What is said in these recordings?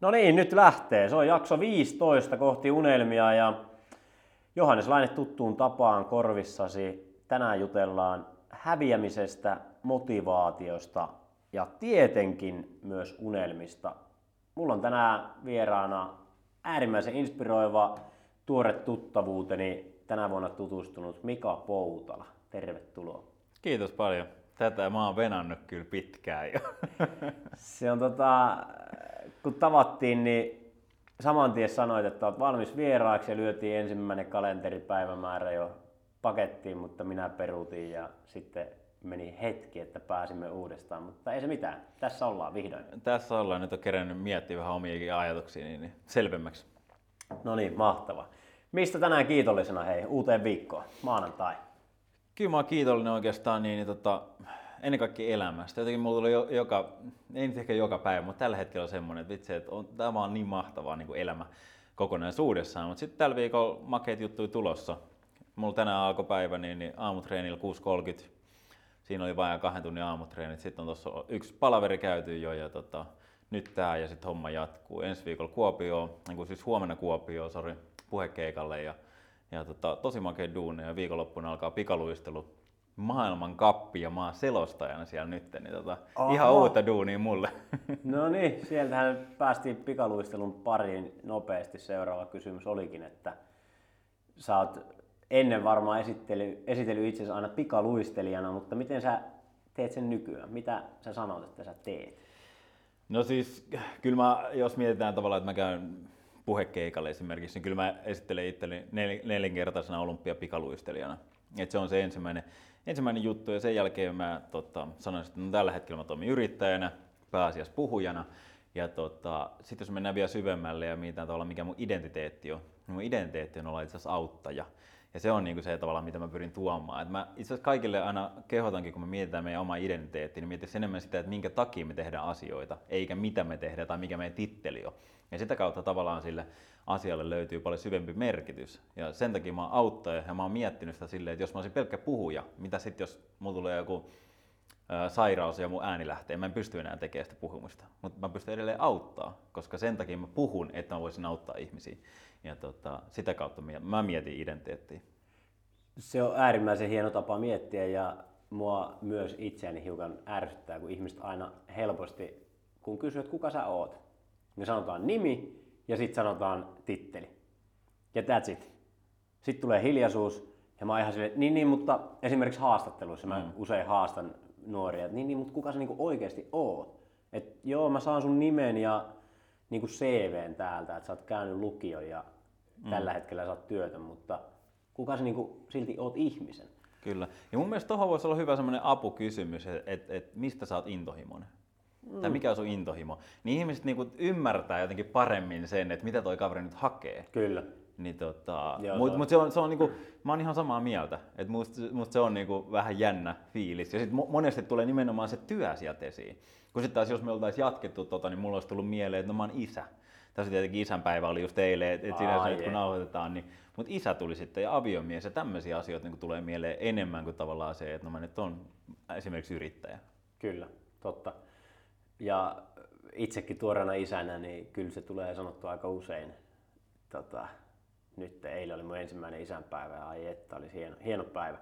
No niin, nyt lähtee. Se on jakso 15 kohti unelmia ja Johannes Laine tuttuun tapaan korvissasi. Tänään jutellaan häviämisestä, motivaatiosta ja tietenkin myös unelmista. Mulla on tänään vieraana äärimmäisen inspiroiva tuore tuttavuuteni tänä vuonna tutustunut Mika Poutala. Tervetuloa. Kiitos paljon. Tätä mä oon venannut kyllä pitkään jo. Se on tota, kun tavattiin, niin saman tien sanoit, että olet valmis vieraaksi ja lyötiin ensimmäinen kalenteripäivämäärä jo pakettiin, mutta minä peruutin ja sitten meni hetki, että pääsimme uudestaan, mutta ei se mitään. Tässä ollaan vihdoin. Tässä ollaan. Nyt on kerännyt miettiä vähän omiakin ajatuksia niin, niin selvemmäksi. No niin, mahtava. Mistä tänään kiitollisena hei, uuteen viikkoon, maanantai? Kyllä mä oon kiitollinen oikeastaan niin, niin tota, ennen kaikkea elämästä. Jotenkin mulla tuli jo, joka, ei nyt ehkä joka päivä, mutta tällä hetkellä on semmoinen, että vitsi, että on, tämä on niin mahtavaa niin kuin elämä kokonaisuudessaan. Mutta sitten tällä viikolla makeita juttuja tulossa. Mulla tänään alkoi päivä niin, niin aamutreenillä 6.30. Siinä oli vain kahden tunnin aamutreenit. Sitten on tuossa yksi palaveri käyty jo ja tota, nyt tää ja sitten homma jatkuu. Ensi viikolla Kuopio, niin siis huomenna Kuopio, sori, puhekeikalle ja, ja tota, tosi makea duuni ja viikonloppuna alkaa pikaluistelu maailman kappi ja maan selostajana siellä nyt, niin tota, ihan uutta duunia mulle. No niin, sieltähän päästiin pikaluistelun pariin nopeasti. Seuraava kysymys olikin, että sä oot ennen varmaan esittely, esitellyt itsesi aina pikaluistelijana, mutta miten sä teet sen nykyään? Mitä sä sanot, että sä teet? No siis, kyllä mä, jos mietitään tavallaan, että mä käyn puhekeikalle esimerkiksi, niin kyllä mä esittelen itselleni nel, nelinkertaisena olympiapikaluistelijana. Et se on se ensimmäinen, ensimmäinen juttu ja sen jälkeen mä tota, sanoisin, että no, tällä hetkellä mä toimin yrittäjänä, pääasiassa puhujana. Ja tota, sitten jos mennään vielä syvemmälle ja mietitään tavallaan mikä mun identiteetti on, niin mun identiteetti on olla itse asiassa auttaja. Ja se on niin kuin se tavalla, mitä mä pyrin tuomaan. Et mä itse asiassa kaikille aina kehotankin, kun me mietitään meidän oma identiteetti, niin mietitään enemmän sitä, että minkä takia me tehdään asioita, eikä mitä me tehdään tai mikä meidän titteli on. Ja sitä kautta tavallaan sille asialle löytyy paljon syvempi merkitys. Ja sen takia mä oon auttaja ja mä oon miettinyt sitä silleen, että jos mä olisin pelkkä puhuja, mitä sitten jos mulla tulee joku sairaus ja mun ääni lähtee, mä en pysty enää tekemään sitä puhumista. Mutta mä pystyn edelleen auttaa, koska sen takia mä puhun, että mä voisin auttaa ihmisiä. Ja tota, sitä kautta mä mietin identiteettiä. Se on äärimmäisen hieno tapa miettiä ja mua myös itseäni hiukan ärsyttää, kun ihmiset aina helposti, kun kysyt, kuka sä oot, niin sanotaan nimi ja sitten sanotaan titteli. Ja that's it. Sitten tulee hiljaisuus ja mä oon ihan silleen, niin, niin, mutta esimerkiksi haastatteluissa mä mm. usein haastan nuoria, että niin, niin, mutta kuka sä niinku oikeasti oot? Et joo, mä saan sun nimen ja niinku CVn täältä, että sä oot käynyt lukion ja mm. tällä hetkellä sä oot työtön, mutta kuka sä niinku silti oot ihmisen? Kyllä. Ja mun mielestä tuohon voisi olla hyvä semmoinen apukysymys, että et, et mistä sä oot intohimoinen? Mm. Tai mikä on sun intohimo? Niin ihmiset niinku ymmärtää jotenkin paremmin sen, että mitä toi kaveri nyt hakee. Kyllä. Niin tota, mutta mut se on, se on niinku, mä oon ihan samaa mieltä, että musta, musta se on niinku vähän jännä fiilis. Ja sitten monesti tulee nimenomaan se työ sieltä esiin. Kun sitten taas jos me oltaisiin jatkettu tota, niin mulla olisi tullut mieleen, että no mä oon isä. Tässä tietenkin isänpäivä oli just eilen, että et sinänsä nyt kun nauhoitetaan, niin, mutta isä tuli sitten ja aviomies ja tämmöisiä asioita niin tulee mieleen enemmän kuin tavallaan se, että no mä nyt on esimerkiksi yrittäjä. Kyllä, totta. Ja itsekin tuoreena isänä, niin kyllä se tulee sanottua aika usein. Tota, nyt eilen oli mun ensimmäinen isänpäivä ja ai että oli hieno, hieno päivä.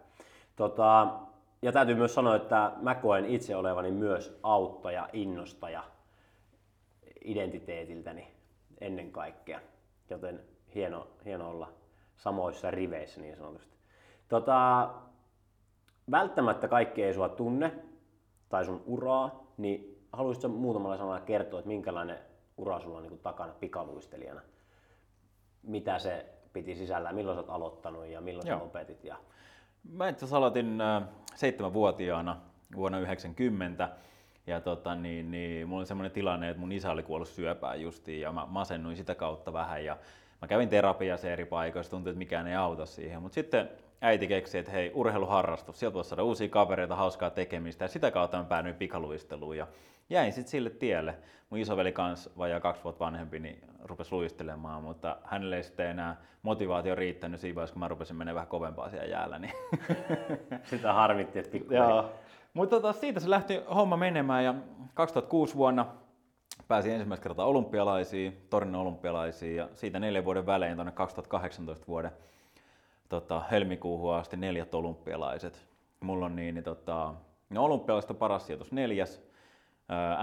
Tota, ja täytyy myös sanoa, että mä koen itse olevani myös auttaja, innostaja identiteetiltäni ennen kaikkea. Joten hieno, hieno olla samoissa riveissä niin sanotusti. Tota, välttämättä kaikki ei sua tunne tai sun uraa, niin haluaisitko muutamalla sanalla kertoa, että minkälainen ura sulla on niin takana pikaluistelijana? Mitä se piti sisällään, milloin sä oot aloittanut ja milloin Joo. sä lopetit? Ja... Mä itse asiassa aloitin seitsemänvuotiaana vuonna 90 ja tota, niin, niin, mulla oli semmoinen tilanne, että mun isä oli kuollut syöpään justiin ja mä masennuin sitä kautta vähän ja mä kävin terapiassa eri paikoissa, tuntui, että mikään ei auta siihen. Mutta sitten äiti keksi, että hei, urheiluharrastus, sieltä voisi saada uusia kavereita, hauskaa tekemistä ja sitä kautta mä päädyin pikaluisteluun ja jäin sitten sille tielle. Mun isoveli kanssa vajaa kaksi vuotta vanhempi, niin rupesi luistelemaan, mutta hänelle ei sitten enää motivaatio riittänyt siinä vaiheessa, kun mä rupesin menemään vähän kovempaa siellä jäällä. Niin... Sitä harmitti, että pikkuinen. Mutta tota, siitä se lähti homma menemään ja 2006 vuonna pääsin ensimmäistä kertaa olympialaisiin, Torinon olympialaisiin ja siitä neljän vuoden välein tuonne 2018 vuoden tota, helmikuuhun asti neljät olympialaiset. Mulla on niin, niin tota, no olympialaista paras sijoitus neljäs,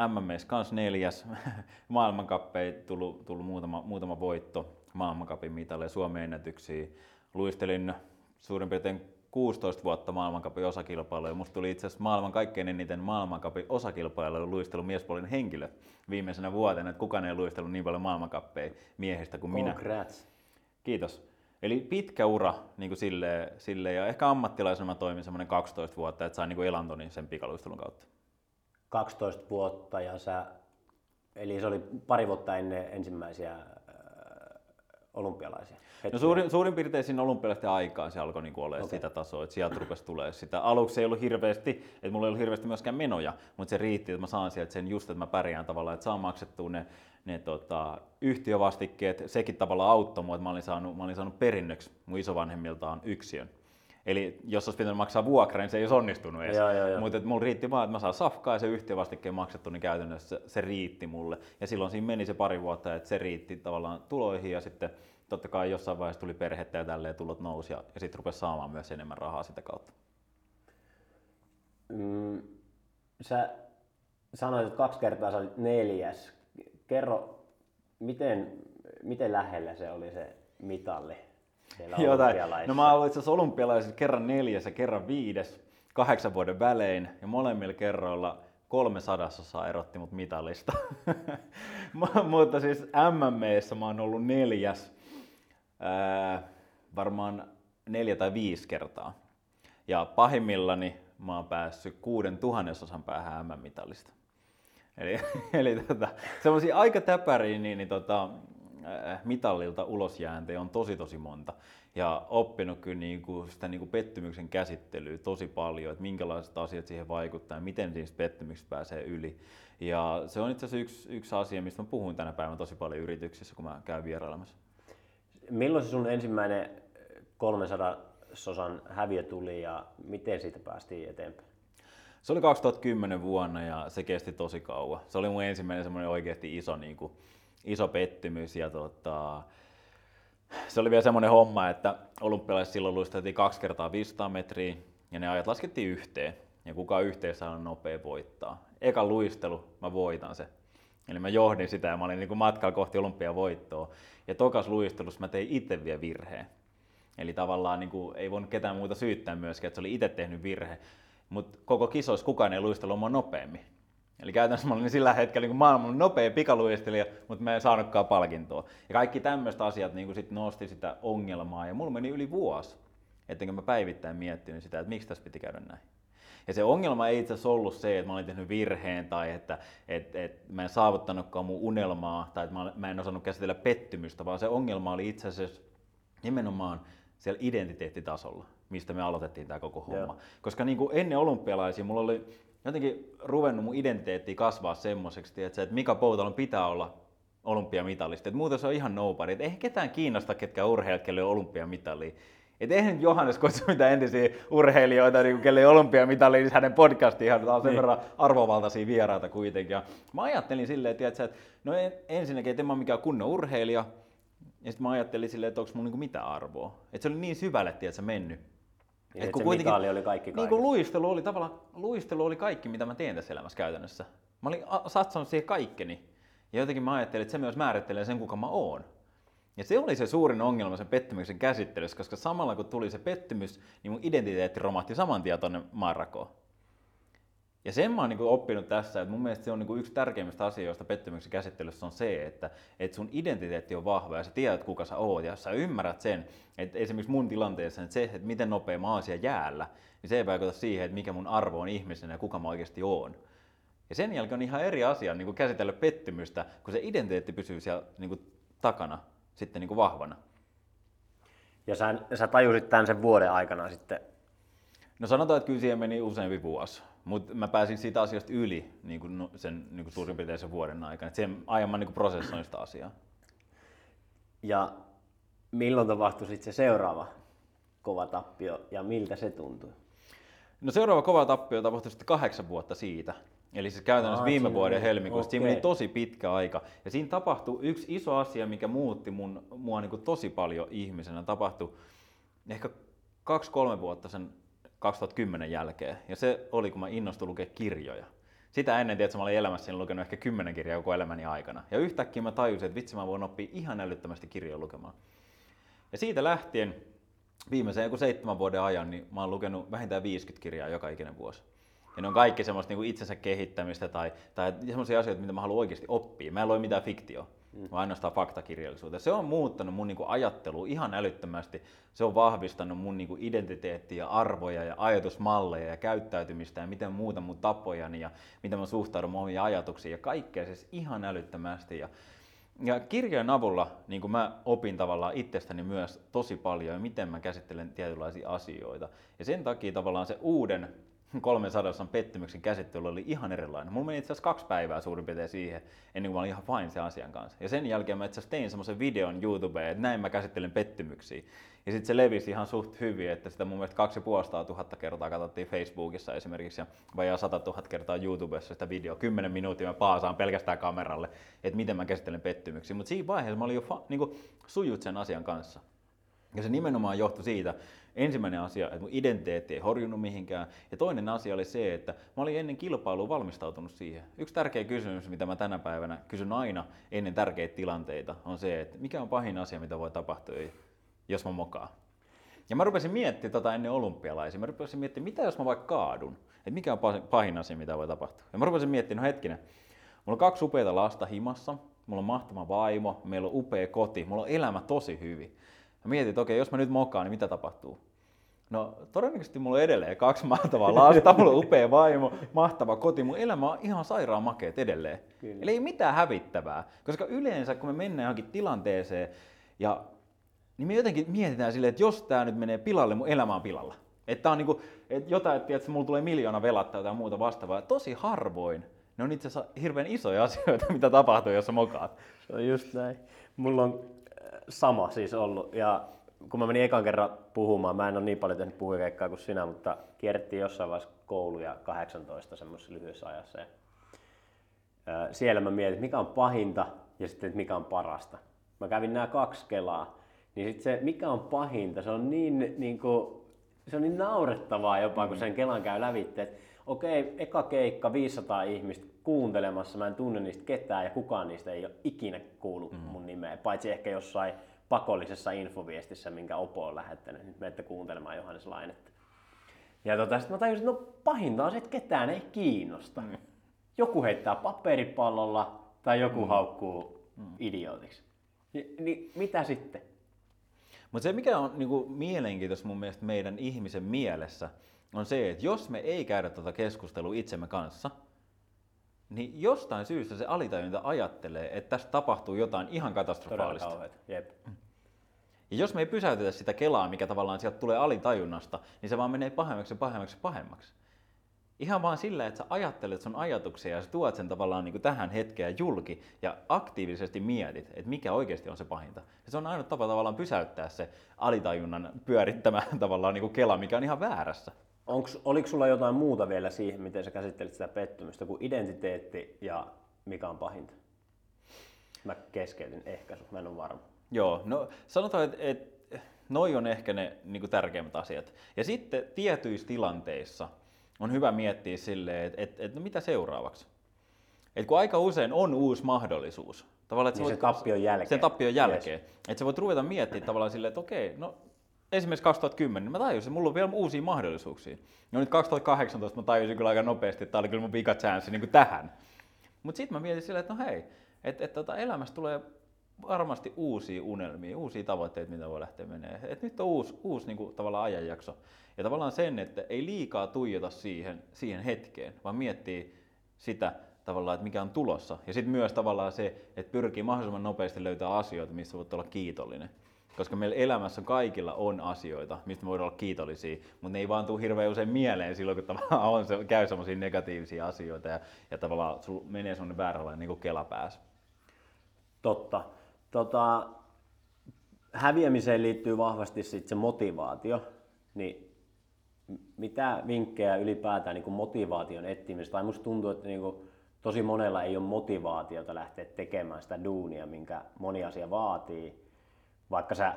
MMS kans neljäs, maailmankappei tullut, tullut muutama, muutama voitto, maailmankapin mitalle Suomen ennätyksiä. Luistelin suurin piirtein 16 vuotta maailmankapin osakilpailuja. Musta tuli itse asiassa maailman kaikkein eniten maailmankapin osakilpailuja luistelu miespuolinen henkilö viimeisenä vuotena, että kukaan ei luistellut niin paljon maailmankappeja miehistä kuin minä. Congrats. Kiitos. Eli pitkä ura niin kuin sille, sille, ja ehkä ammattilaisena mä toimin semmoinen 12 vuotta, että sain niin elantoni sen pikaluistelun kautta. 12 vuotta ja sä, eli se oli pari vuotta ennen ensimmäisiä olympialaisia. No suurin, suurin piirtein siinä olympialaisten aikaan se alkoi niin olemaan okay. sitä tasoa, että sieltä rupesi tulee sitä. Aluksi ei ollut hirveästi, että mulla ei ollut hirveästi myöskään menoja, mutta se riitti, että mä saan sieltä sen just, että mä pärjään tavallaan, että saan maksettua ne, ne tota, yhtiövastikkeet. Sekin tavallaan auttoi mua, että mä olin saanut, mä olin saanut perinnöksi mun isovanhemmiltaan yksiön. Eli jos olisi pitänyt maksaa vuokra, niin se ei olisi onnistunut edes. Mutta mulla riitti vaan, että mä saan safkaa ja se yhtiövastikkeen maksettu, niin käytännössä se, se riitti mulle. Ja silloin siinä meni se pari vuotta, että se riitti tavallaan tuloihin ja sitten totta kai jossain vaiheessa tuli perhettä ja tälleen tulot nousi ja, ja sitten rupesi saamaan myös enemmän rahaa sitä kautta. Mm, sä sanoit, että kaksi kertaa sä olit neljäs. Kerro, miten, miten lähellä se oli se mitalli? Jotain. No mä olin itse asiassa olympialaisissa kerran neljäs ja kerran viides kahdeksan vuoden välein ja molemmilla kerroilla kolme sadasosaa erotti mut mitallista. Mutta siis MMEssä mä oon ollut neljäs ää, varmaan neljä tai viisi kertaa. Ja pahimmillani mä oon päässyt kuuden tuhannesosan päähän MM-mitallista. Eli, eli tota, semmoisia aika täpäriä niin, niin tota, mitallilta ulosjääntejä on tosi tosi monta. Ja oppinut kyllä niin kuin sitä niin kuin pettymyksen käsittelyä tosi paljon, että minkälaiset asiat siihen vaikuttaa ja miten siitä pettymyksestä pääsee yli. Ja se on itse asiassa yksi, yksi asia, mistä mä puhun tänä päivänä tosi paljon yrityksissä, kun mä käyn vierailemassa. Milloin se sun ensimmäinen 300 sosan häviö tuli ja miten siitä päästiin eteenpäin? Se oli 2010 vuonna ja se kesti tosi kauan. Se oli mun ensimmäinen semmoinen oikeasti iso niin kuin, iso pettymys. Ja tota, se oli vielä semmoinen homma, että olympialaisissa silloin luisteltiin kaksi kertaa 500 metriä ja ne ajat laskettiin yhteen. Ja kuka yhteensä on nopea voittaa. Eka luistelu, mä voitan se. Eli mä johdin sitä ja mä olin niin matkalla kohti olympiavoittoa. Ja tokas luistelussa mä tein itse vielä virheen. Eli tavallaan niin kuin, ei voinut ketään muuta syyttää myöskään, että se oli itse tehnyt virhe. Mutta koko kisoissa kukaan ei luistellut mua nopeammin. Eli käytännössä mä olin sillä hetkellä niin maailman nopea pikaluistelija, mutta mä en saanutkaan palkintoa. Ja kaikki tämmöiset asiat niin sit nosti sitä ongelmaa ja mulla meni yli vuosi, ettenkö mä päivittäin miettinyt sitä, että miksi tässä piti käydä näin. Ja se ongelma ei itse asiassa ollut se, että mä olin tehnyt virheen tai että et, et mä en saavuttanutkaan mun unelmaa tai että mä en osannut käsitellä pettymystä, vaan se ongelma oli itse asiassa nimenomaan siellä identiteettitasolla, mistä me aloitettiin tämä koko homma. Joo. Koska niin kuin ennen olympialaisia mulla oli jotenkin ruvennut mun identiteetti kasvaa semmoiseksi, että, Mika Poutalon pitää olla olympiamitalisti. Että muuten se on ihan nobody. Että eihän ketään kiinnosta, ketkä urheilijat, kelle on olympiamitali. Että eihän Johannes kutsu mitään entisiä urheilijoita, niin kelle olympiamitali, niin hänen podcasti ihan on sen niin. verran arvovaltaisia vieraita kuitenkin. Ja mä ajattelin silleen, että, että no ensinnäkin, että en mä ole mikään kunnon urheilija. Ja sitten mä ajattelin silleen, että onko mulla niinku mitään arvoa. Että se oli niin syvälle, että mennyt. Niin, et kun se kuitenkin, oli kaikki niin kuin luistelu oli tavallaan, luistelu oli kaikki, mitä mä teen tässä elämässä käytännössä. Mä olin satsannut siihen kaikkeni. Ja jotenkin mä ajattelin, että se myös määrittelee sen, kuka mä oon. Ja se oli se suurin ongelma sen pettymyksen käsittelyssä, koska samalla kun tuli se pettymys, niin mun identiteetti romahti saman tien tonne maanrakoon. Ja sen mä oon niin oppinut tässä, että mun mielestä se on niin yksi tärkeimmistä asioista pettymyksen käsittelyssä on se, että, että sun identiteetti on vahva ja sä tiedät kuka sä oot ja sä ymmärrät sen, että esimerkiksi mun tilanteessa että se, että miten nopea mä oon siellä jäällä, niin se ei vaikuta siihen, että mikä mun arvo on ihmisenä ja kuka mä oikeasti oon. Ja sen jälkeen on ihan eri asia niin käsitellä pettymystä, kun se identiteetti pysyy siellä niin takana sitten niin vahvana. Ja sä, sä tajusit tämän sen vuoden aikana sitten? No sanotaan, että kyllä siihen meni useampi vuosi. Mutta mä pääsin siitä asiasta yli niin kuin no, sen niin kuin suurin piirtein sen vuoden aikana. Et sen mä niin prosessoin sitä asiaa. Ja milloin tapahtui sitten se seuraava kova tappio ja miltä se tuntui? No seuraava kova tappio tapahtui sitten kahdeksan vuotta siitä. Eli siis käytännössä Aa, viime siinä vuoden meni. helmikuusta. Siinä meni tosi pitkä aika. Ja siinä tapahtui yksi iso asia, mikä muutti mun, mua niin kuin tosi paljon ihmisenä. Tapahtui ehkä kaksi-kolme vuotta sen 2010 jälkeen. Ja se oli, kun mä innostuin lukea kirjoja. Sitä ennen, tiedätkö, mä olin elämässäni lukenut ehkä kymmenen kirjaa koko elämäni aikana. Ja yhtäkkiä mä tajusin, että vitsi, mä voin oppia ihan älyttömästi kirjoja lukemaan. Ja siitä lähtien viimeisen joku seitsemän vuoden ajan, niin mä oon lukenut vähintään 50 kirjaa joka ikinen vuosi. Ja ne on kaikki semmoista niin itsensä kehittämistä tai, tai semmoisia asioita, mitä mä haluan oikeasti oppia. Mä en lue mitään fiktio, mm. vaan ainoastaan faktakirjallisuutta. Se on muuttanut mun niin ajattelua ihan älyttömästi. Se on vahvistanut mun niin identiteettiä, arvoja ja ajatusmalleja ja käyttäytymistä ja miten muuta mun tapojani ja miten mä suhtaudun omiin ajatuksiin ja kaikkea siis ihan älyttömästi. Ja ja kirjojen avulla niin mä opin tavallaan itsestäni myös tosi paljon, ja miten mä käsittelen tietynlaisia asioita. Ja sen takia tavallaan se uuden 300 pettymyksen käsittely oli ihan erilainen. Mulla meni itse asiassa kaksi päivää suurin piirtein siihen, ennen kuin mä olin ihan fine sen asian kanssa. Ja sen jälkeen mä itse asiassa tein semmoisen videon YouTubeen, että näin mä käsittelen pettymyksiä. Ja sitten se levisi ihan suht hyvin, että sitä mun mielestä 2500 kertaa katsottiin Facebookissa esimerkiksi ja vajaa 100 000 kertaa YouTubessa sitä video. 10 minuuttia mä paasaan pelkästään kameralle, että miten mä käsittelen pettymyksiä. Mutta siinä vaiheessa mä olin jo fa- niinku, sujut sen asian kanssa. Ja se nimenomaan johtui siitä, ensimmäinen asia, että mun identiteetti ei horjunut mihinkään. Ja toinen asia oli se, että mä olin ennen kilpailua valmistautunut siihen. Yksi tärkeä kysymys, mitä mä tänä päivänä kysyn aina ennen tärkeitä tilanteita, on se, että mikä on pahin asia, mitä voi tapahtua, jos mä mokaan. Ja mä rupesin miettimään tota ennen olympialaisia. Mä rupesin miettimään, mitä jos mä vaikka kaadun? Että mikä on pahin- asia, mitä voi tapahtua? Ja mä rupesin miettimään, no hetkinen, mulla on kaksi upeita lasta himassa, mulla on mahtava vaimo, meillä on upea koti, mulla on elämä tosi hyvin. Mä mietin, että okei, jos mä nyt mokaan, niin mitä tapahtuu? No todennäköisesti mulla on edelleen kaksi mahtavaa lasta, mulla on upea vaimo, mahtava koti, mun elämä on ihan sairaan makeet edelleen. Kyllä. Eli ei mitään hävittävää, koska yleensä kun me mennään johonkin tilanteeseen ja niin me jotenkin mietitään silleen, että jos tämä nyt menee pilalle, mun elämä on pilalla. Että on niinku, että jotain, että mulla tulee miljoona velat tai jotain muuta vastaavaa. Tosi harvoin ne on itse asiassa hirveän isoja asioita, mitä tapahtuu, jos sä mokaat. Se on just näin. Mulla on sama siis ollut. Ja kun mä menin ekan kerran puhumaan, mä en ole niin paljon tehnyt puhujakeikkaa kuin sinä, mutta kierrettiin jossain vaiheessa kouluja 18 semmoisessa lyhyessä ajassa. Ja, ää, siellä mä mietin, mikä on pahinta ja sitten, että mikä on parasta. Mä kävin nämä kaksi kelaa, niin sitten se, mikä on pahinta, se on niin, niin kuin, se on niin naurettavaa jopa, kun sen kelan käy lävitte, okei, eka keikka, 500 ihmistä kuuntelemassa, mä en tunne niistä ketään ja kukaan niistä ei ole ikinä kuullut mun nimeä, paitsi ehkä jossain pakollisessa infoviestissä, minkä Opo on lähettänyt. Nyt menette kuuntelemaan Johannes Lainetta. Ja tota, sitten mä tajusin, että no pahinta on se, että ketään ei kiinnosta. Mm. Joku heittää paperipallolla tai joku haukkuu idiootiksi. Ni, niin mitä sitten? Mutta se, mikä on niinku mielenkiintoista mun mielestä meidän ihmisen mielessä, on se, että jos me ei käydä tätä keskustelua itsemme kanssa, niin jostain syystä se alitajunta ajattelee, että tästä tapahtuu jotain ihan katastrofaalista. Jep. Ja jos me ei pysäytetä sitä kelaa, mikä tavallaan sieltä tulee alitajunnasta, niin se vaan menee pahemmaksi ja pahemmaksi ja pahemmaksi. Ihan vaan sillä, että sä ajattelet sun ajatuksia ja sä tuot sen tavallaan niin kuin tähän hetkeen julki ja aktiivisesti mietit, että mikä oikeasti on se pahinta. Ja se on ainoa tapa tavallaan pysäyttää se alitajunnan pyörittämä tavallaan niin kuin kela, mikä on ihan väärässä. Onks, oliko sulla jotain muuta vielä siihen, miten sä käsittelit sitä pettymystä kuin identiteetti ja mikä on pahinta? Mä keskeytin ehkä sut, mä en ole varma. Joo, no sanotaan, että, että noi on ehkä ne niin kuin tärkeimmät asiat. Ja sitten tietyissä tilanteissa on hyvä miettiä silleen, että, että, että no mitä seuraavaksi. Et kun aika usein on uusi mahdollisuus, tavallaan, että Niin sen tappion jälkeen. Sen tappion jälkeen. Yes. Että sä voit ruveta miettimään tavallaan silleen, että okei, no esimerkiksi 2010, niin mä tajusin, että mulla on vielä uusia mahdollisuuksia. No nyt 2018 mä tajusin kyllä aika nopeasti, että tämä oli kyllä mun vika chance niin tähän. Mutta sitten mä mietin silleen, että no hei, että et, tota, elämästä tulee varmasti uusia unelmia, uusia tavoitteita, mitä voi lähteä menemään. Et nyt on uusi, uusi niin kuin, tavallaan ajanjakso. Ja tavallaan sen, että ei liikaa tuijota siihen, siihen hetkeen, vaan miettii sitä tavallaan, että mikä on tulossa. Ja sitten myös tavallaan se, että pyrkii mahdollisimman nopeasti löytää asioita, missä voit olla kiitollinen. Koska meillä elämässä kaikilla on asioita, mistä me voidaan olla kiitollisia, mutta ne ei vaan tule hirveän usein mieleen silloin, kun tavallaan on se, käy semmoisia negatiivisia asioita ja, ja tavallaan sul menee semmoinen vääränlainen niin kuin kelapääs. Totta. Tota, häviämiseen liittyy vahvasti sit se motivaatio. Niin mitä vinkkejä ylipäätään niin kuin motivaation etsimisestä? Tai musta tuntuu, että niin kuin tosi monella ei ole motivaatiota lähteä tekemään sitä duunia, minkä moni asia vaatii, vaikka sä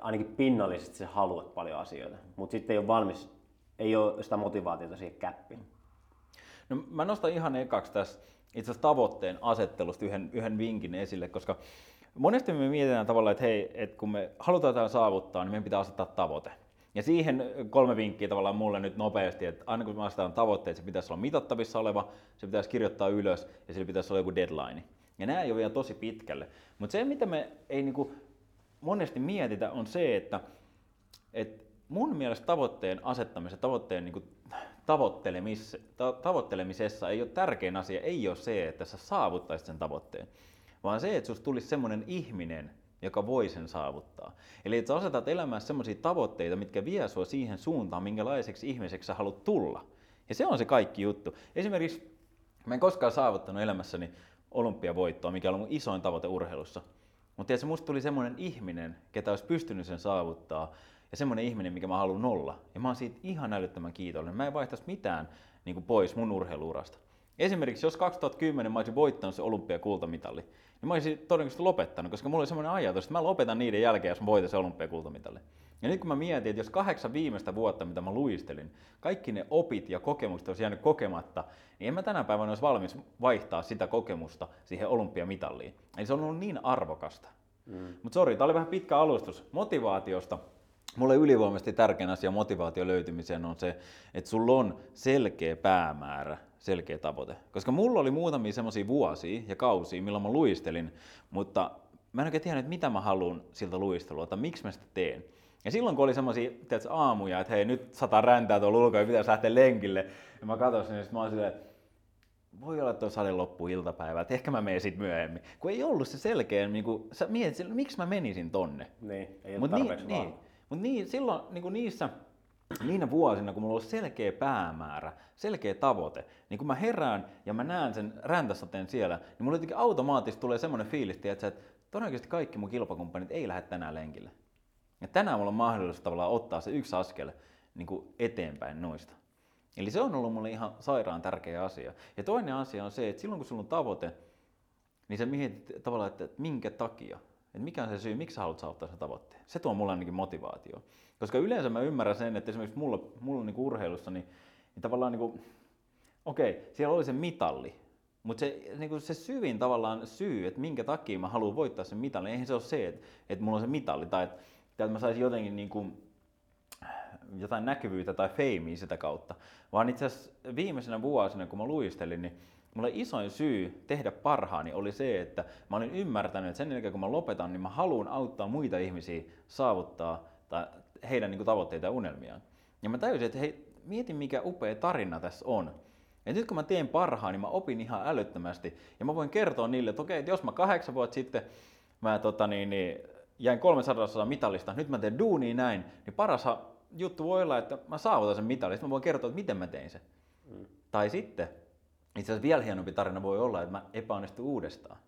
ainakin pinnallisesti sä haluat paljon asioita, mutta sitten ei ole valmis, ei ole sitä motivaatiota siihen käppiin. No, mä nostan ihan ekaksi tässä itse asiassa tavoitteen asettelusta yhden, yhden vinkin esille, koska monesti me mietitään tavallaan, että hei, että kun me halutaan jotain saavuttaa, niin meidän pitää asettaa tavoite. Ja siihen kolme vinkkiä tavallaan mulle nyt nopeasti, että aina kun me asetetaan tavoitteet, se pitäisi olla mitattavissa oleva, se pitäisi kirjoittaa ylös ja sillä pitäisi olla joku deadline. Ja nämä ei ole vielä tosi pitkälle. Mutta se, mitä me ei niinku monesti mietitä, on se, että, että mun mielestä tavoitteen asettamisessa, tavoitteen niinku tavoittelemis, tavoittelemisessa ei ole tärkein asia, ei ole se, että sä saavuttaisit sen tavoitteen, vaan se, että susta tulisi semmoinen ihminen, joka voi sen saavuttaa. Eli että sä asetat elämään semmoisia tavoitteita, mitkä vie sua siihen suuntaan, minkälaiseksi ihmiseksi sä haluat tulla. Ja se on se kaikki juttu. Esimerkiksi mä en koskaan saavuttanut elämässäni olympiavoittoa, mikä on mun isoin tavoite urheilussa. Mutta tiedätkö, musta tuli semmoinen ihminen, ketä olisi pystynyt sen saavuttaa, ja semmoinen ihminen, mikä mä haluan olla. Ja mä oon siitä ihan älyttömän kiitollinen. Mä en vaihtaisi mitään niin kuin pois mun urheiluurasta. Esimerkiksi jos 2010 mä olisin voittanut se olympiakultamitali, niin mä olisin todennäköisesti lopettanut, koska mulla oli semmoinen ajatus, että mä lopetan niiden jälkeen, jos mä voitan se olympiakultamitali. Ja nyt kun mä mietin, että jos kahdeksan viimeistä vuotta, mitä mä luistelin, kaikki ne opit ja kokemukset olisi jäänyt kokematta, niin en mä tänä päivänä olisi valmis vaihtaa sitä kokemusta siihen olympiamitalliin. Eli se on ollut niin arvokasta. Mm. Mutta sori, tämä oli vähän pitkä alustus motivaatiosta. Mulle ylivoimaisesti tärkein asia motivaatio löytymiseen on se, että sulla on selkeä päämäärä, selkeä tavoite. Koska mulla oli muutamia semmoisia vuosia ja kausia, milloin mä luistelin, mutta mä en oikein tiennyt, että mitä mä haluan siltä luistelua, tai miksi mä sitä teen. Ja silloin kun oli semmoisia aamuja, että hei nyt sata räntää tuolla ulkoa ja pitäisi lähteä lenkille, ja mä katsoin niin mä olin silleen, että voi olla, että on sali loppu iltapäivä, että ehkä mä menen sitten myöhemmin. Kun ei ollut se selkeä, niin kuin, sä mietit, miksi mä menisin tonne. Niin, ei Mut niin, niin, mutta niin, silloin niin kuin niissä niinä vuosina, kun mulla on selkeä päämäärä, selkeä tavoite, niin kun mä herään ja mä näen sen räntäsateen siellä, niin mulla jotenkin automaattisesti tulee semmoinen fiilis, että, että todennäköisesti kaikki mun kilpakumppanit ei lähde tänään lenkille. Ja tänään mulla on mahdollisuus tavallaan ottaa se yksi askel niin kuin eteenpäin noista. Eli se on ollut mulle ihan sairaan tärkeä asia. Ja toinen asia on se, että silloin kun sulla on tavoite, niin sä mietit tavallaan, että minkä takia. Että mikä on se syy, miksi sä haluat saavuttaa sen tavoitteen. Se tuo mulle ainakin motivaatio. Koska yleensä mä ymmärrän sen, että esimerkiksi mulla, mulla niin urheilussa, niin, niin tavallaan niin kuin, okei, okay, siellä oli se mitalli, mutta se, niin kuin se syvin tavallaan syy, että minkä takia mä haluan voittaa sen mitalin, eihän se ole se, että, että mulla on se mitalli tai että, että mä saisin jotenkin niin kuin, jotain näkyvyyttä tai feimiä sitä kautta. Vaan itse asiassa viimeisenä vuosina, kun mä luistelin, niin Mulle isoin syy tehdä parhaani oli se, että mä olin ymmärtänyt, että sen jälkeen kun mä lopetan, niin mä haluan auttaa muita ihmisiä saavuttaa tai heidän niin tavoitteita ja unelmiaan. Ja mä täysin, että hei, mieti mikä upea tarina tässä on. Ja nyt kun mä teen parhaan, niin mä opin ihan älyttömästi. Ja mä voin kertoa niille, että okei, että jos mä kahdeksan vuotta sitten mä tota, niin, niin, jäin 300 mitallista, nyt mä teen duunia näin, niin paras juttu voi olla, että mä saavutan sen mitalista. Mä voin kertoa, että miten mä tein sen. Mm. Tai sitten itse asiassa vielä hienompi tarina voi olla, että mä epäonnistun uudestaan.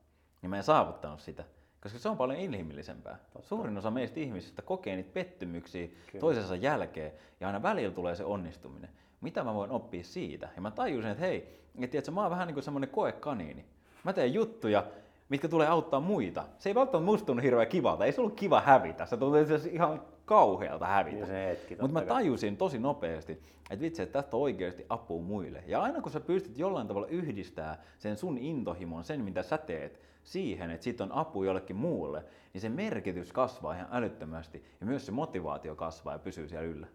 Ja mä en saavuttanut sitä. Koska se on paljon inhimillisempää. Totta. Suurin osa meistä ihmisistä kokee niitä pettymyksiä Kyllä. toisensa jälkeen ja aina välillä tulee se onnistuminen. Mitä mä voin oppia siitä? Ja mä tajusin, että hei, että tiedätkö, mä oon vähän niin kuin semmoinen koekaniini. Mä teen juttuja, mitkä tulee auttaa muita. Se ei välttämättä musta tunnu hirveän kivalta. Ei se ollut kiva hävitä. Se tuntuu ihan kauhealta hävitä. Mutta mä tajusin tosi nopeasti, että vitsi, että tästä on oikeasti apua muille. Ja aina kun sä pystyt jollain tavalla yhdistää sen sun intohimon, sen mitä sä teet, siihen, että siitä on apu jollekin muulle, niin se merkitys kasvaa ihan älyttömästi ja myös se motivaatio kasvaa ja pysyy siellä yllä.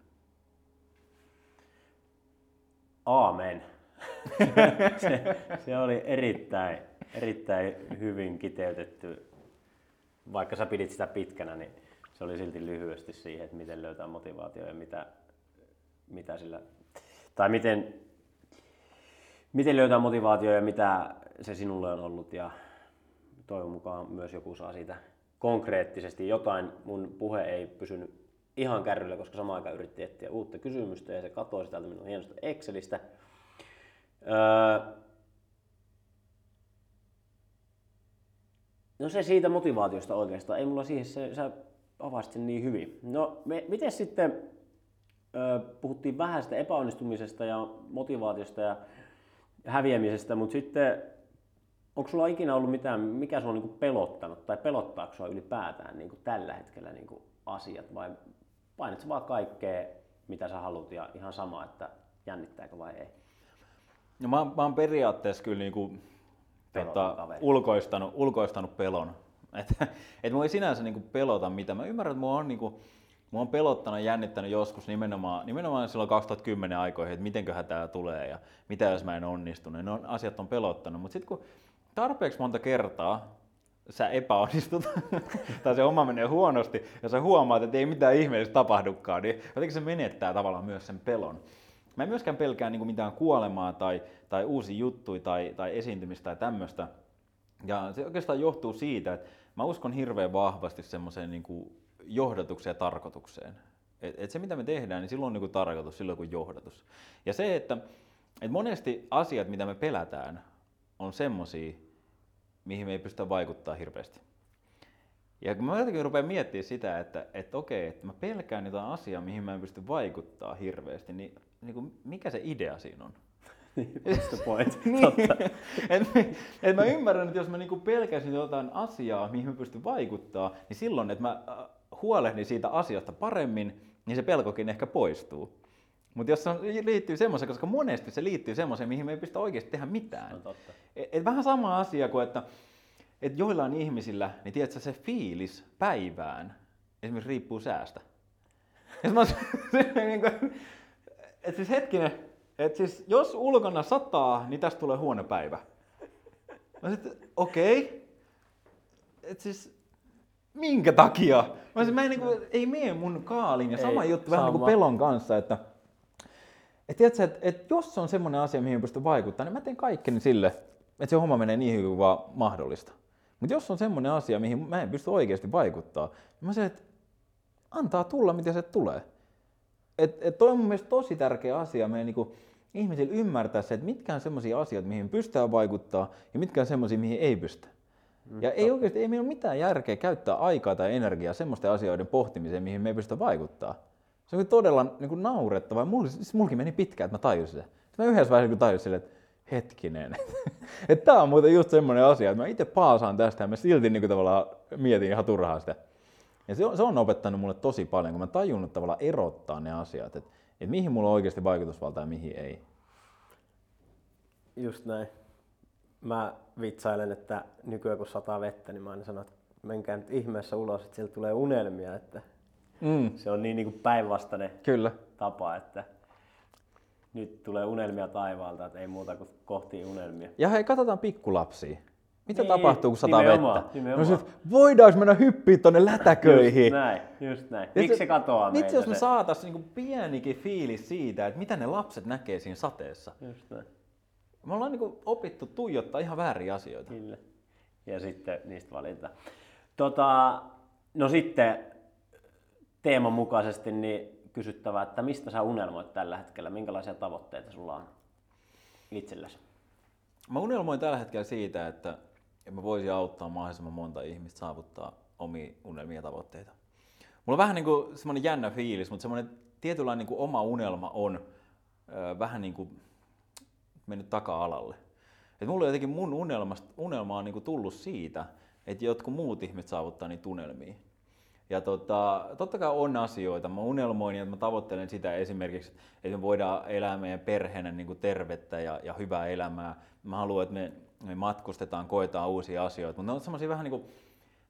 Aamen. se, se oli erittäin, erittäin hyvin kiteytetty. Vaikka sä pidit sitä pitkänä, niin se oli silti lyhyesti siihen, että miten löytää motivaatio ja mitä, mitä sillä, tai miten, miten löytää motivaatio ja mitä se sinulle on ollut ja toivon mukaan myös joku saa siitä konkreettisesti jotain. Mun puhe ei pysynyt ihan kärryllä, koska samaan aikaan yritti etsiä uutta kysymystä ja se katosi täältä minun hienosta Excelistä. Öö, no se siitä motivaatiosta oikeastaan. Ei mulla siihen, se, sä avasit sen niin hyvin. No, me, miten sitten, ö, puhuttiin vähän sitä epäonnistumisesta ja motivaatiosta ja häviämisestä, mutta sitten onko sulla ikinä ollut mitään, mikä sulla on niin pelottanut tai pelottaako sua ylipäätään niin tällä hetkellä niin asiat vai painat vaan kaikkea, mitä sä haluat ja ihan sama, että jännittääkö vai ei? No mä, mä oon periaatteessa kyllä niinku, tota, ulkoistanut, ulkoistanut pelon. Että et mua ei sinänsä niinku pelota mitä. Mä ymmärrän, että mua on, niinku, mua on pelottanut ja jännittänyt joskus nimenomaan, nimenomaan silloin 2010 aikoihin, että mitenköhän tämä tulee ja mitä jos mä en onnistu. Ne on, asiat on pelottanut. Mutta sitten kun tarpeeksi monta kertaa sä epäonnistut tai se oma menee huonosti ja sä huomaat, että ei mitään ihmeellistä tapahdukaan, niin jotenkin se menettää tavallaan myös sen pelon. Mä en myöskään pelkää niin mitään kuolemaa tai, tai uusia juttuja tai, tai esiintymistä tai tämmöistä. Ja se oikeastaan johtuu siitä, että mä uskon hirveän vahvasti semmoiseen niin johdatukseen ja tarkoitukseen. Et, et se mitä me tehdään, niin silloin on niin kuin tarkoitus, silloin kuin johdatus. Ja se, että et monesti asiat, mitä me pelätään, on semmosia, mihin me ei pystytä vaikuttaa hirveästi. Ja kun mä jotenkin rupean miettimään sitä, että, että okei, että mä pelkään jotain asiaa, mihin mä en pysty vaikuttaa hirveästi, niin, niin kuin, mikä se idea siinä on? What's the point? niin, et, et mä ymmärrän, että jos mä niinku pelkäsin jotain asiaa, mihin mä pystyn vaikuttaa, niin silloin, että mä äh, huolehdin siitä asiasta paremmin, niin se pelkokin ehkä poistuu. Mutta jos se liittyy semmoiseen, koska monesti se liittyy semmoiseen, mihin me ei pysty oikeasti tehdä mitään. No totta. Et, et vähän sama asia kuin, että et joillain ihmisillä, niin tiedätkö, se fiilis päivään esimerkiksi riippuu säästä. Ja mä, niin kuin, et siis hetkinen, et siis jos ulkona sataa, niin tästä tulee huono päivä. Mä sitten, okei. Okay. Et siis, minkä takia? Mä siis, mä en, niin kuin, ei mene mun kaalin. Ja sama ei, juttu sama. vähän niin kuin pelon kanssa, että et tiedätkö, että et jos on semmoinen asia, mihin pystyn vaikuttamaan, niin mä teen kaikkeni sille, että se homma menee niin hyvin kuin vaan mahdollista. Mutta jos on semmoinen asia, mihin mä en pysty oikeasti vaikuttaa, niin mä sanon, että antaa tulla, mitä se tulee. Et, et toi on mun mielestä tosi tärkeä asia meidän niinku, ihmisillä ymmärtää se, että mitkä on semmoisia asioita, mihin pystytään vaikuttaa ja mitkä on semmoisia, mihin ei pystytä. Mm, ja ei oikeasti, ei meillä ole mitään järkeä käyttää aikaa tai energiaa semmoisten asioiden pohtimiseen, mihin me ei pystytä vaikuttaa. Se on todella niin kuin naurettava. Mulla, siis meni pitkään, että mä tajusin se. Mä yhdessä vaiheessa kun tajusin että hetkinen, että tämä on muuten just semmoinen asia, että mä itse paasaan tästä ja mä silti niin kuin tavallaan mietin ihan turhaa sitä. Ja se on, se on opettanut mulle tosi paljon, kun mä tajunnut tavallaan erottaa ne asiat, että, että mihin mulla on oikeasti vaikutusvaltaa ja mihin ei. Just näin. Mä vitsailen, että nykyään kun sataa vettä, niin mä aina sanon, että menkää nyt ihmeessä ulos, että sieltä tulee unelmia, että mm. se on niin, niin kuin päinvastainen Kyllä. tapa, että nyt tulee unelmia taivaalta, että ei muuta kuin kohti unelmia. Ja hei, katsotaan pikkulapsia. Mitä niin, tapahtuu, kun sataa nimenomaan, vettä? Nimenomaan. No sit, voidaanko mennä hyppiä tonne lätäköihin? Just näin, just näin. Miksi se katoaa Vitsi, jos me se? saatais niinku pienikin fiilis siitä, että mitä ne lapset näkee siinä sateessa. Just näin. Me ollaan niinku opittu tuijottaa ihan vääriä asioita. Kyllä. Ja sitten niistä valita. Tota, no sitten teeman mukaisesti niin kysyttävä, että mistä sä unelmoit tällä hetkellä, minkälaisia tavoitteita sulla on itsellesi? Mä unelmoin tällä hetkellä siitä, että mä voisin auttaa mahdollisimman monta ihmistä saavuttaa omia unelmia ja tavoitteita. Mulla on vähän niin kuin semmoinen jännä fiilis, mutta semmoinen tietynlainen niin kuin oma unelma on ö, vähän niin kuin mennyt taka-alalle. Et mulla jotenkin mun unelmasta, unelma on niin kuin tullut siitä, että jotkut muut ihmiset saavuttaa niitä unelmia. Ja tota, totta kai on asioita. Mä unelmoin ja mä tavoittelen sitä esimerkiksi, että me voidaan elää meidän perheenä niin kuin tervettä ja, ja hyvää elämää. Mä haluan, että me, me matkustetaan, koetaan uusia asioita. Mutta ne on semmoisia vähän niin kuin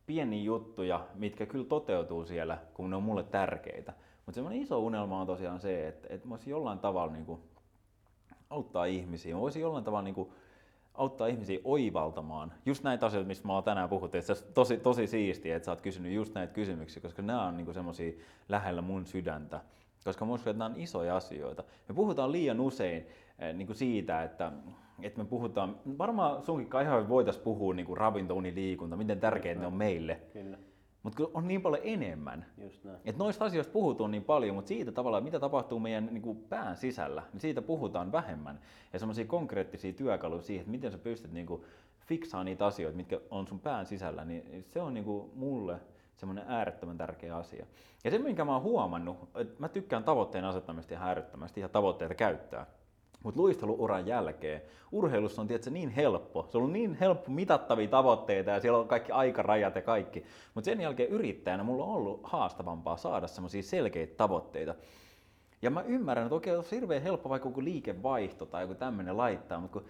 pieniä juttuja, mitkä kyllä toteutuu siellä, kun ne on mulle tärkeitä. Mutta semmoinen iso unelma on tosiaan se, että, että mä voisin jollain tavalla niin kuin auttaa ihmisiä. Mä voisin jollain tavalla niin kuin auttaa ihmisiä oivaltamaan just näitä asioita, mistä me ollaan tänään puhuttu. Että se on tosi, tosi siistiä, että sä oot kysynyt just näitä kysymyksiä, koska nämä on niinku semmoisia lähellä mun sydäntä. Koska mun uskon, että nämä on isoja asioita. Me puhutaan liian usein niin kuin siitä, että, että me puhutaan, varmaan sunkin ihan voitaisiin puhua niin kuin ravinto, uni, liikunta, miten tärkeitä ne on meille. Kyllä. Mutta on niin paljon enemmän. Just näin. Et noista asioista puhutaan niin paljon, mutta siitä tavallaan, mitä tapahtuu meidän niin kuin pään sisällä, niin siitä puhutaan vähemmän. Ja semmoisia konkreettisia työkaluja siihen, että miten sä pystyt niin kuin fiksaamaan niitä asioita, mitkä on sun pään sisällä, niin se on niin kuin mulle semmoinen äärettömän tärkeä asia. Ja se, minkä mä oon huomannut, että mä tykkään tavoitteen asettamista ihan äärettömästi ja tavoitteita käyttää. Mutta luisteluuran jälkeen urheilussa on tietysti niin helppo, se on ollut niin helppo mitattavia tavoitteita ja siellä on kaikki aikarajat ja kaikki. Mutta sen jälkeen yrittäjänä mulla on ollut haastavampaa saada semmoisia selkeitä tavoitteita. Ja mä ymmärrän, että okei, on hirveän helppo vaikka joku liikevaihto tai joku tämmöinen laittaa, mutta kun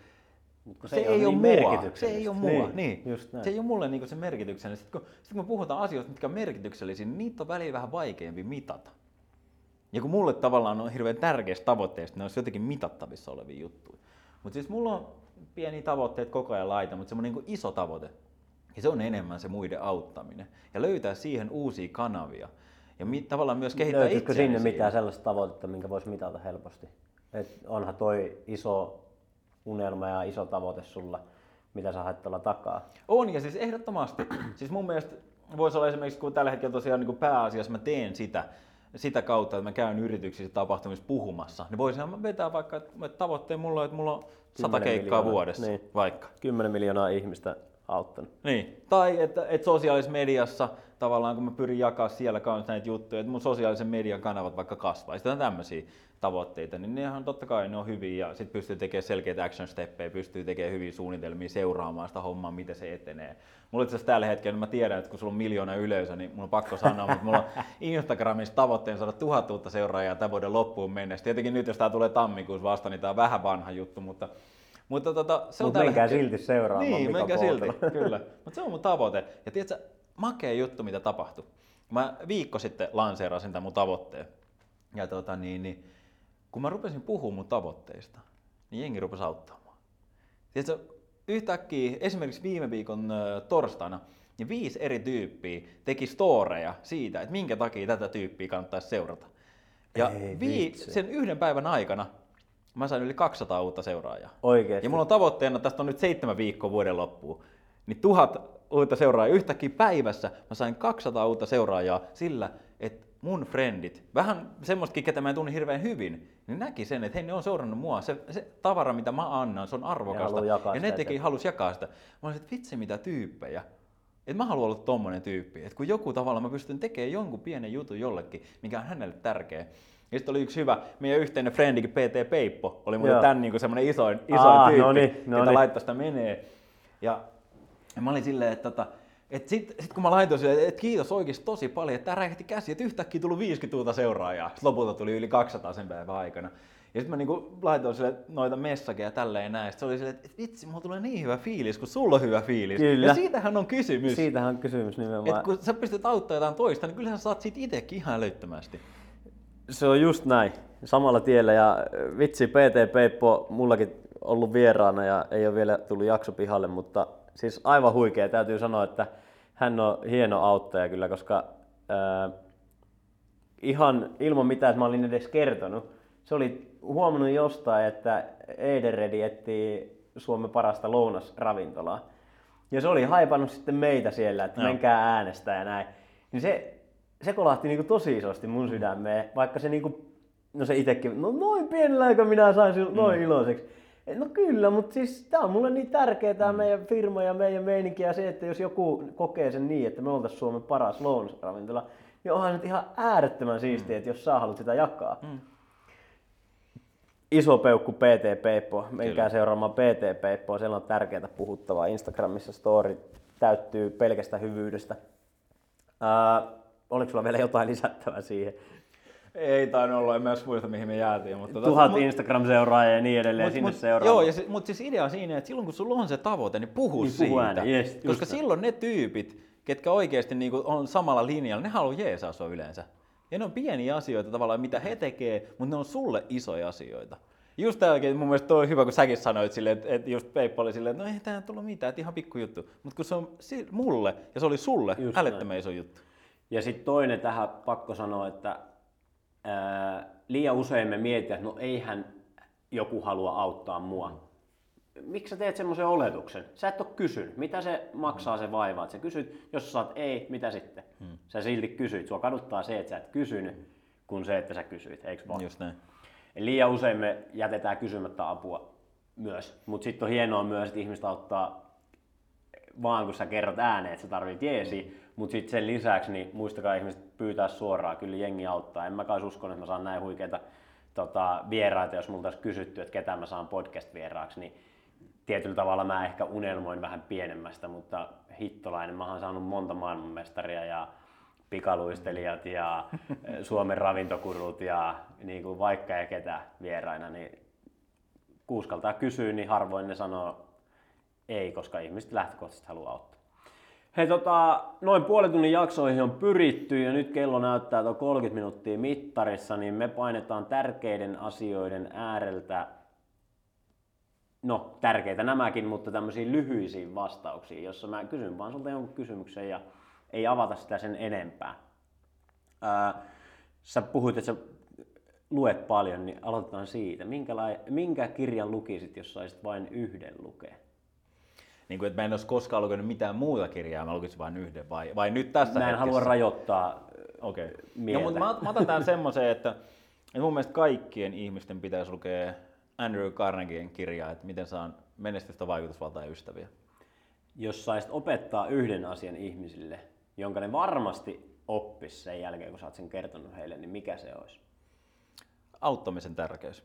Mut kun se, ei ole niin mua. Se ei ole mua. Niin, Niin, just näin. Se ei ole mulle niinku se merkityksellinen. Sitten kun, sit kun me puhutaan asioista, mitkä on merkityksellisiä, niin niitä on välillä vähän vaikeampi mitata. Ja kun mulle tavallaan on hirveän tärkeistä tavoitteista, ne olisi jotenkin mitattavissa olevia juttuja. Mutta siis mulla on pieniä tavoitteita koko ajan laita, mutta semmoinen niin iso tavoite. Ja se on enemmän se muiden auttaminen. Ja löytää siihen uusia kanavia. Ja mi- tavallaan myös kehittää itseäni sinne siihen. mitään sellaista tavoitetta, minkä voisi mitata helposti? Et onhan toi iso unelma ja iso tavoite sulla, mitä sä haet tuolla takaa. On, ja siis ehdottomasti. siis mun mielestä voisi olla esimerkiksi, kun tällä hetkellä tosiaan niin pääasiassa mä teen sitä, sitä kautta, että mä käyn yrityksissä tapahtumissa puhumassa, niin voisinhan mä vetää vaikka, että tavoitteen mulla on, että mulla on sata 10 keikkaa miljoonaa, vuodessa, niin. vaikka. 10 miljoonaa ihmistä auttanut. Niin. Tai että, että sosiaalisessa mediassa tavallaan, kun mä pyrin jakaa siellä kanssa näitä juttuja, että mun sosiaalisen median kanavat vaikka kasvaa, ja sitten tämmöisiä tavoitteita, niin nehän totta kai ne on hyviä, ja sitten pystyy tekemään selkeitä action steppejä, pystyy tekemään hyviä suunnitelmia, seuraamaan sitä hommaa, miten se etenee. Mulla itse asiassa tällä hetkellä, niin mä tiedän, että kun sulla on miljoona yleisö, niin mulla on pakko sanoa, mutta mulla on Instagramissa tavoitteen saada tuhat uutta seuraajaa tämän vuoden loppuun mennessä. Tietenkin nyt, jos tämä tulee tammikuussa vasta, niin tämä on vähän vanha juttu, mutta mutta tota, se on Mutta tällä menkää hetkellä- silti seuraamaan Niin, Mika menkää silti, kyllä. Mutta se on mun tavoite. Ja tiedätkö, makea juttu, mitä tapahtui. Mä viikko sitten lanseerasin tämän mun tavoitteen. Ja tota, niin, niin, kun mä rupesin puhumaan mun tavoitteista, niin jengi rupesi auttamaan. Tiedätkö, yhtäkkiä, esimerkiksi viime viikon ö, torstaina, niin viisi eri tyyppiä teki storeja siitä, että minkä takia tätä tyyppiä kannattaisi seurata. Ja Ei vii, vitsi. sen yhden päivän aikana mä sain yli 200 uutta seuraajaa. Oikeesti. Ja mulla on tavoitteena, tästä on nyt seitsemän viikkoa vuoden loppuun, niin tuhat uutta seuraajaa yhtäkkiä päivässä. Mä sain 200 uutta seuraajaa sillä, että mun frendit, vähän semmoistakin, ketä mä en tunne hirveän hyvin, niin näki sen, että hei, ne on seurannut mua. Se, se tavara, mitä mä annan, se on arvokasta. haluaa jakaa ja ne teki, eteenpäin. halus jakaa sitä. Mä olisin, että vitsi mitä tyyppejä. Et mä haluan olla tommonen tyyppi. Että kun joku tavalla mä pystyn tekemään jonkun pienen jutun jollekin, mikä on hänelle tärkeä. Ja sitten oli yksi hyvä, meidän yhteinen frendikin PT Peippo, oli muuten Joo. tämän niin semmoinen isoin, isoin Aa, tyyppi, no niin, no ketä niin. laittoi sitä menee. Ja, ja mä olin silleen, että tota, et sit, sit kun mä laitoin sille, että kiitos oikeasti tosi paljon, että tää räjähti käsi, että yhtäkkiä tuli 50 uutta seuraajaa. Sitten lopulta tuli yli 200 sen päivän aikana. Ja sitten mä niinku laitoin sille noita messageja ja tälleen näin. Sitten se oli silleen, että vitsi, mulla tulee niin hyvä fiilis, kun sulla on hyvä fiilis. Kyllä. Ja siitähän on kysymys. Siitähän on kysymys nimenomaan. Että kun sä pystyt auttamaan jotain toista, niin kyllähän sä saat siitä itsekin ihan älyttömästi. Se on just näin, samalla tiellä ja äh, vitsi PT Peippo mullakin ollut vieraana ja ei ole vielä tullut jakso pihalle, mutta siis aivan huikea. Täytyy sanoa, että hän on hieno auttaja kyllä, koska ää, ihan ilman mitään, että mä olin edes kertonut, se oli huomannut jostain, että Ederedi etsii Suomen parasta lounasravintolaa. Ja se oli haipannut sitten meitä siellä, että Joo. menkää äänestää ja näin. Niin se, se kolahti niinku tosi isosti mun sydämeen, vaikka se niinku, no se itekin, no noin pienellä aika minä sain sil- noin iloiseksi. No kyllä, mutta siis tää on mulle niin tärkeää tää meidän firma ja meidän meininki ja se, että jos joku kokee sen niin, että me oltaisiin Suomen paras lounasravintola, niin onhan nyt ihan äärettömän siistiä, että jos sä haluat sitä jakaa. Iso peukku PT Peippo. Menkää seuraamaan PT Peippoa. Siellä on tärkeää puhuttavaa. Instagramissa story täyttyy pelkästä hyvyydestä. Ää, oliko sulla vielä jotain lisättävää siihen? Ei tainnut olla, en mä muista mihin me jäätiin. Mutta tota- Tuhat mut- Instagram-seuraajaa ja niin edelleen Mut- sinne mut- seuraamaan. Joo, ja se, mutta siis idea on siinä, että silloin kun sulla on se tavoite, niin puhu Niin siitä. puhu jes, just Koska näin. silloin ne tyypit, ketkä oikeasti niinku on samalla linjalla, ne haluaa jeesaa sua yleensä. Ja ne on pieniä asioita tavallaan, mitä he tekee, mutta ne on sulle isoja asioita. Just tää oikein, mun mielestä toi on hyvä, kun säkin sanoit silleen, että, että just Peippo oli silleen, että no ei tää tullut mitään, että ihan pikku juttu. Mutta kun se on mulle ja se oli sulle Just älyttömän iso juttu. Ja sitten toinen tähän pakko sanoa, että ää, liian usein me mietitään, että no eihän joku halua auttaa mua. Miksi sä teet semmoisen oletuksen? Sä et ole kysynyt. Mitä se maksaa se vaiva? Et sä kysyt, jos sä saat ei, mitä sitten? Hmm. Sä silti kysyit. Sua kaduttaa se, että sä et kysynyt, kuin se, että sä kysyit. Eikö vaan? Just näin. Eli liian usein me jätetään kysymättä apua myös. Mutta sitten on hienoa myös, että ihmiset auttaa vaan kun sä kerrot ääneen, että sä tarvit jeesi, mm. Mutta sitten sen lisäksi niin muistakaa ihmiset pyytää suoraan, kyllä jengi auttaa. En mä kai uskon, että mä saan näin huikeita tota, vieraita, jos multa olisi kysytty, että ketä mä saan podcast-vieraaksi, niin tietyllä tavalla mä ehkä unelmoin vähän pienemmästä, mutta hittolainen, mä oon saanut monta maailmanmestaria ja pikaluistelijat ja Suomen ravintokurut ja niin kuin vaikka ja ketä vieraina, niin kuuskaltaa kysyä, niin harvoin ne sanoo ei, koska ihmiset lähtökohtaisesti haluaa auttaa. Hei, tota, noin puolen tunnin jaksoihin on pyritty ja nyt kello näyttää tuo 30 minuuttia mittarissa, niin me painetaan tärkeiden asioiden ääreltä, no tärkeitä nämäkin, mutta tämmöisiin lyhyisiin vastauksiin, jossa mä kysyn vaan sulta jonkun kysymyksen ja ei avata sitä sen enempää. Ää, sä puhuit, että sä luet paljon, niin aloitetaan siitä. Minkälai, minkä kirjan lukisit, jos saisit vain yhden lukea? Niin kuin, että mä en olisi koskaan lukenut mitään muuta kirjaa, mä lukisin vain yhden, vai, vai nyt tässä Mä en hetkessä? halua rajoittaa Okei. Okay. mieltä. No, mutta mä, mä otan tämän semmoisen, että, että mun mielestä kaikkien ihmisten pitäisi lukea Andrew Carnegien kirjaa, että miten saan menestystä, vaikutusvaltaa ja ystäviä. Jos saisit opettaa yhden asian ihmisille, jonka ne varmasti oppis sen jälkeen, kun sä oot sen kertonut heille, niin mikä se olisi? Auttamisen tärkeys.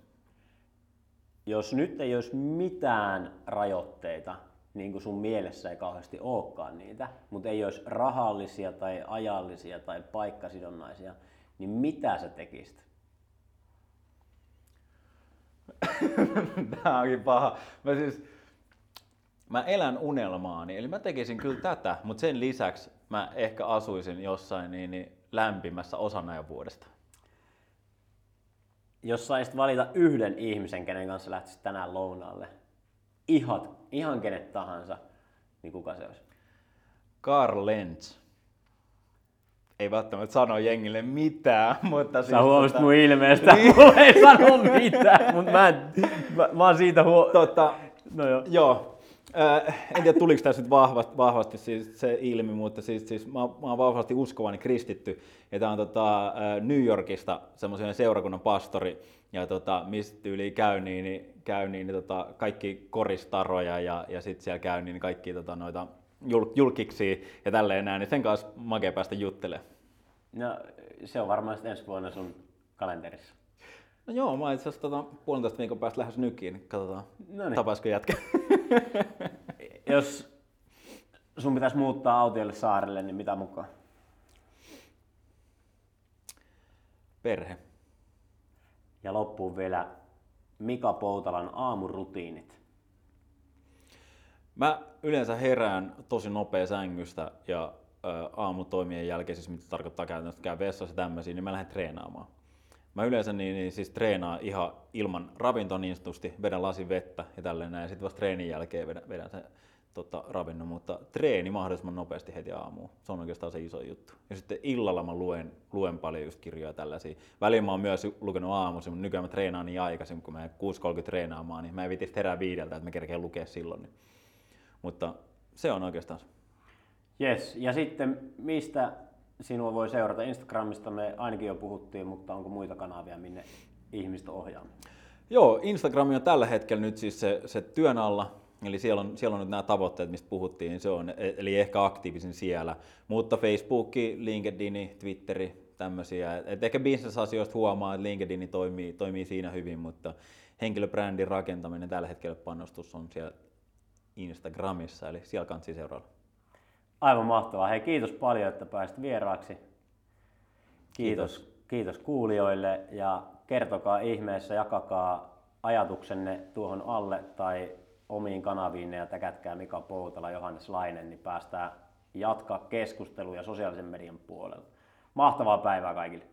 Jos nyt ei olisi mitään rajoitteita, niin kuin sun mielessä ei kauheasti olekaan niitä, mutta ei olisi rahallisia tai ajallisia tai paikkasidonnaisia, niin mitä sä tekisit? Tämä onkin paha. Mä siis, mä elän unelmaani, eli mä tekisin kyllä tätä, mutta sen lisäksi mä ehkä asuisin jossain niin, niin lämpimässä osana vuodesta. Jos saisit valita yhden ihmisen, kenen kanssa lähtisit tänään lounaalle, ihan, ihan kenet tahansa, niin kuka se olisi? Carl Lenz. Ei välttämättä sano jengille mitään, mutta Sä siis huomasit tota- mun ilmeestä, mulla ei sano mitään, mutta mä, en, mä, mä oon siitä huo... Tota, No joo. Joo. Äh, en tiedä tuliko tässä nyt vahvasti, vahvasti siis se ilmi, mutta siis, siis mä, mä oon vahvasti uskovani kristitty. Ja tää on tota, äh, New Yorkista semmoisen seurakunnan pastori, ja tota, mistä yli käy, niin, niin, käy niin, niin tota, kaikki koristaroja ja, ja sitten siellä käy niin kaikki tota, noita jul, julkiksi ja tälleen näin, niin sen kanssa makea päästä juttelemaan. No, se on varmaan sitten ensi vuonna sun kalenterissa. No joo, mä itse asiassa tota, puolentoista viikon päästä lähes nykiin, niin katsotaan, No niin. tapaisiko jätkä. Jos sun pitäisi muuttaa autiolle saarelle, niin mitä mukaan? Perhe. Ja loppuun vielä Mika Poutalan aamurutiinit. Mä yleensä herään tosi nopea sängystä ja aamutoimien jälkeen, siis mitä tarkoittaa käytännössä, käy vessassa ja tämmöisiä, niin mä lähden treenaamaan. Mä yleensä niin, niin siis treenaan ihan ilman ravintoa niin sanotusti, vedän lasin vettä ja tälleen näin, sitten vasta treenin jälkeen vedän, vedän sen tota, ravinnon, mutta treeni mahdollisimman nopeasti heti aamuun. Se on oikeastaan se iso juttu. Ja sitten illalla mä luen, luen paljon just kirjoja tällaisia. Välillä mä oon myös lukenut aamuisin, mutta nykyään mä treenaan niin aikaisin, kun mä 6.30 treenaamaan, niin mä en vitisi herää viideltä, että mä kerkeen lukea silloin. Niin. Mutta se on oikeastaan se. Yes. Ja sitten mistä sinua voi seurata? Instagramista me ainakin jo puhuttiin, mutta onko muita kanavia, minne ihmiset ohjaa? Joo, Instagram on tällä hetkellä nyt siis se, se työn alla, eli siellä on, siellä on nyt nämä tavoitteet, mistä puhuttiin, niin se on, e- eli ehkä aktiivisin siellä. Mutta Facebook, LinkedIn, Twitteri, tämmöisiä. Et ehkä bisnesasioista huomaa, että LinkedIn toimii, toimii siinä hyvin, mutta henkilöbrändin rakentaminen tällä hetkellä panostus on siellä Instagramissa, eli siellä kannattaa seurailla. Aivan mahtavaa. Hei, kiitos paljon, että pääsit vieraaksi. Kiitos, kiitos. kiitos kuulijoille ja kertokaa ihmeessä, jakakaa ajatuksenne tuohon alle tai omiin kanaviinne ja täkätkää Mika Poutala, Johannes Lainen, niin päästään jatkaa keskustelua sosiaalisen median puolella. Mahtavaa päivää kaikille!